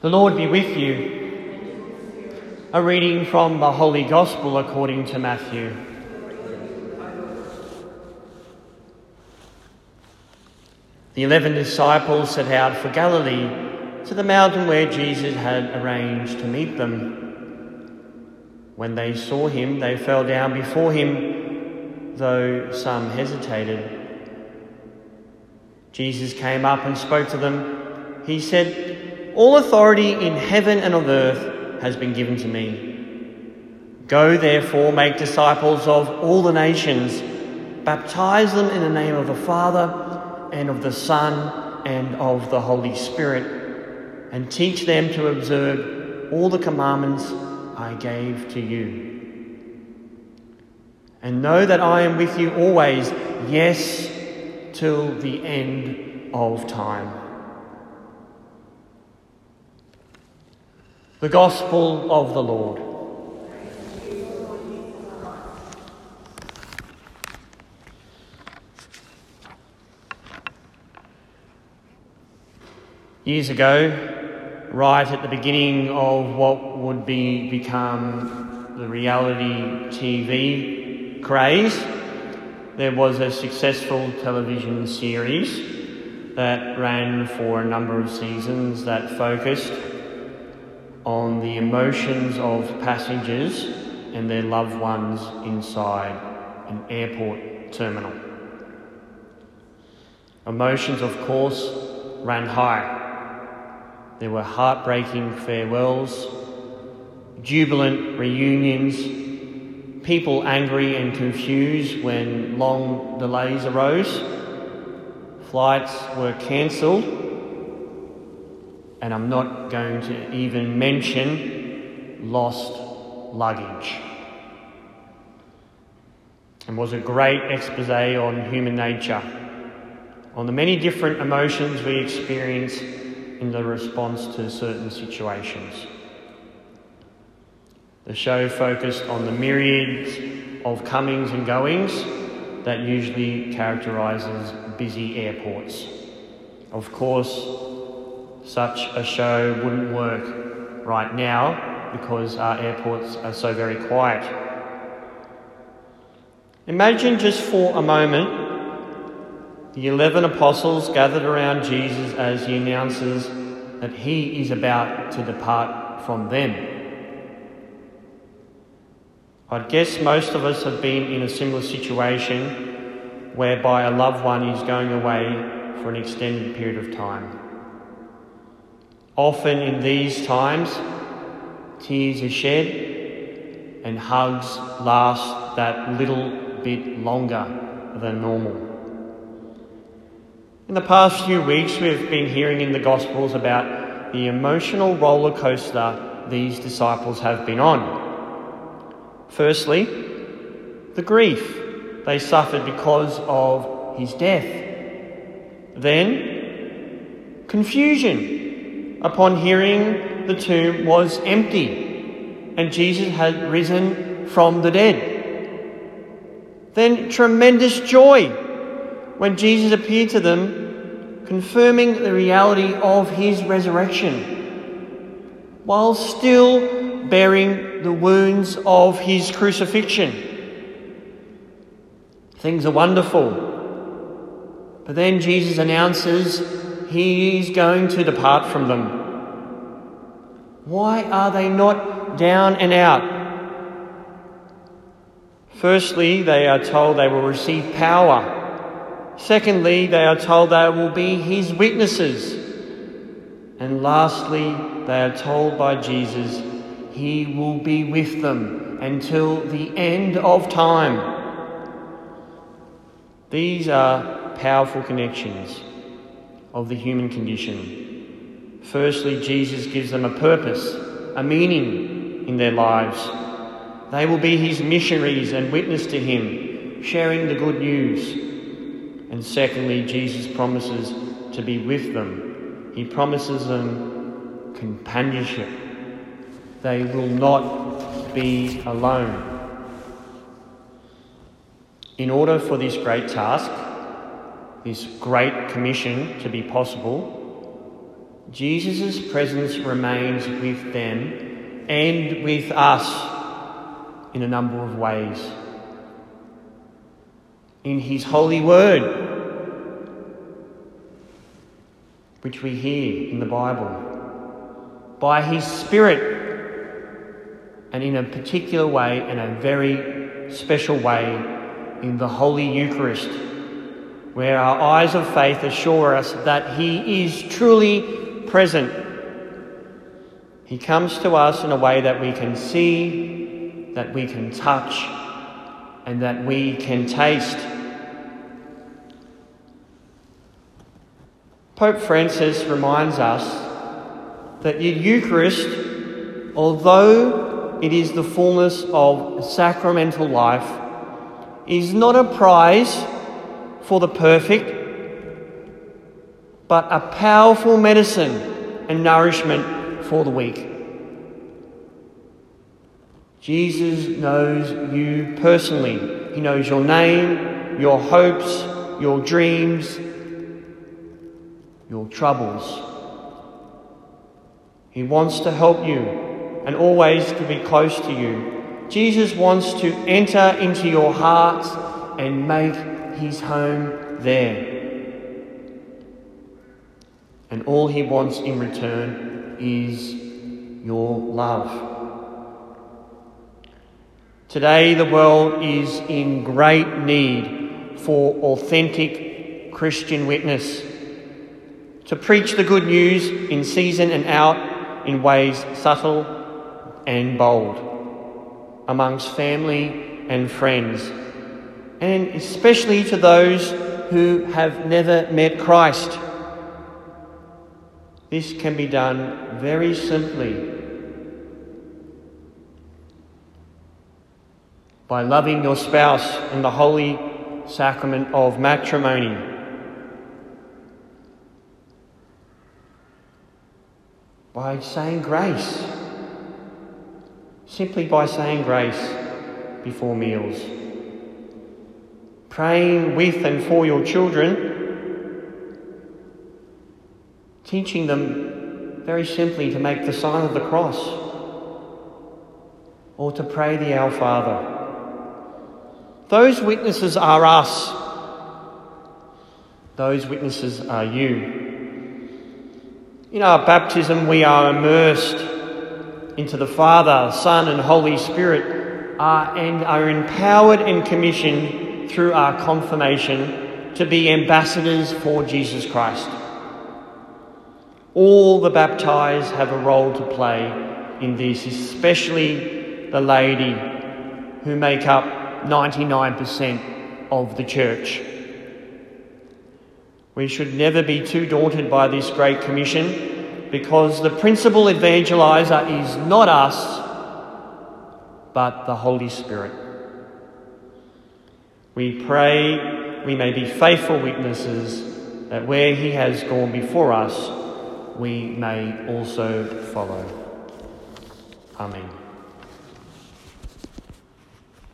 The Lord be with you. A reading from the Holy Gospel according to Matthew. The eleven disciples set out for Galilee to the mountain where Jesus had arranged to meet them. When they saw him, they fell down before him, though some hesitated. Jesus came up and spoke to them. He said, All authority in heaven and on earth has been given to me. Go therefore, make disciples of all the nations, baptize them in the name of the Father and of the Son and of the Holy Spirit, and teach them to observe all the commandments I gave to you. And know that I am with you always, yes, till the end of time. The Gospel of the Lord. Years ago, right at the beginning of what would be become the reality TV craze, there was a successful television series that ran for a number of seasons that focused on the emotions of passengers and their loved ones inside an airport terminal. Emotions, of course, ran high. There were heartbreaking farewells, jubilant reunions, people angry and confused when long delays arose, flights were cancelled, and I'm not going to even mention lost luggage. And was a great expose on human nature, on the many different emotions we experience in the response to certain situations. The show focused on the myriads of comings and goings that usually characterises busy airports. Of course, such a show wouldn't work right now because our airports are so very quiet. Imagine just for a moment the eleven apostles gathered around Jesus as he announces that he is about to depart from them. I'd guess most of us have been in a similar situation whereby a loved one is going away for an extended period of time. Often in these times, tears are shed and hugs last that little bit longer than normal. In the past few weeks, we've been hearing in the Gospels about the emotional roller coaster these disciples have been on. Firstly, the grief they suffered because of his death. Then, confusion upon hearing the tomb was empty and Jesus had risen from the dead. Then, tremendous joy when Jesus appeared to them, confirming the reality of his resurrection, while still bearing the wounds of his crucifixion. Things are wonderful. But then Jesus announces he is going to depart from them. Why are they not down and out? Firstly, they are told they will receive power Secondly, they are told they will be his witnesses. And lastly, they are told by Jesus he will be with them until the end of time. These are powerful connections of the human condition. Firstly, Jesus gives them a purpose, a meaning in their lives. They will be his missionaries and witness to him, sharing the good news. And secondly, Jesus promises to be with them. He promises them companionship. They will not be alone. In order for this great task, this great commission to be possible, Jesus' presence remains with them and with us in a number of ways. In His holy word, which we hear in the Bible, by His Spirit, and in a particular way, in a very special way, in the Holy Eucharist, where our eyes of faith assure us that He is truly present. He comes to us in a way that we can see, that we can touch, and that we can taste. Pope Francis reminds us that the Eucharist, although it is the fullness of sacramental life, is not a prize for the perfect, but a powerful medicine and nourishment for the weak. Jesus knows you personally. He knows your name, your hopes, your dreams, your troubles. He wants to help you and always to be close to you. Jesus wants to enter into your heart and make his home there. And all he wants in return is your love. Today, the world is in great need for authentic Christian witness to preach the good news in season and out in ways subtle and bold amongst family and friends, and especially to those who have never met Christ. This can be done very simply by loving your spouse in the holy sacrament of matrimony. By saying grace, simply by saying grace before meals. Praying with and for your children teaching them very simply to make the sign of the cross or to pray the Our Father. Those witnesses are us. Those witnesses are you. In our baptism, we are immersed into the Father, Son, and Holy Spirit uh, and are empowered and commissioned through our confirmation to be ambassadors for Jesus Christ. All the baptized have a role to play in this, especially the laity who make up 99% of the church. We should never be too daunted by this Great Commission because the principal evangelizer is not us, but the Holy Spirit. We pray we may be faithful witnesses that where He has gone before us, we may also follow. Amen.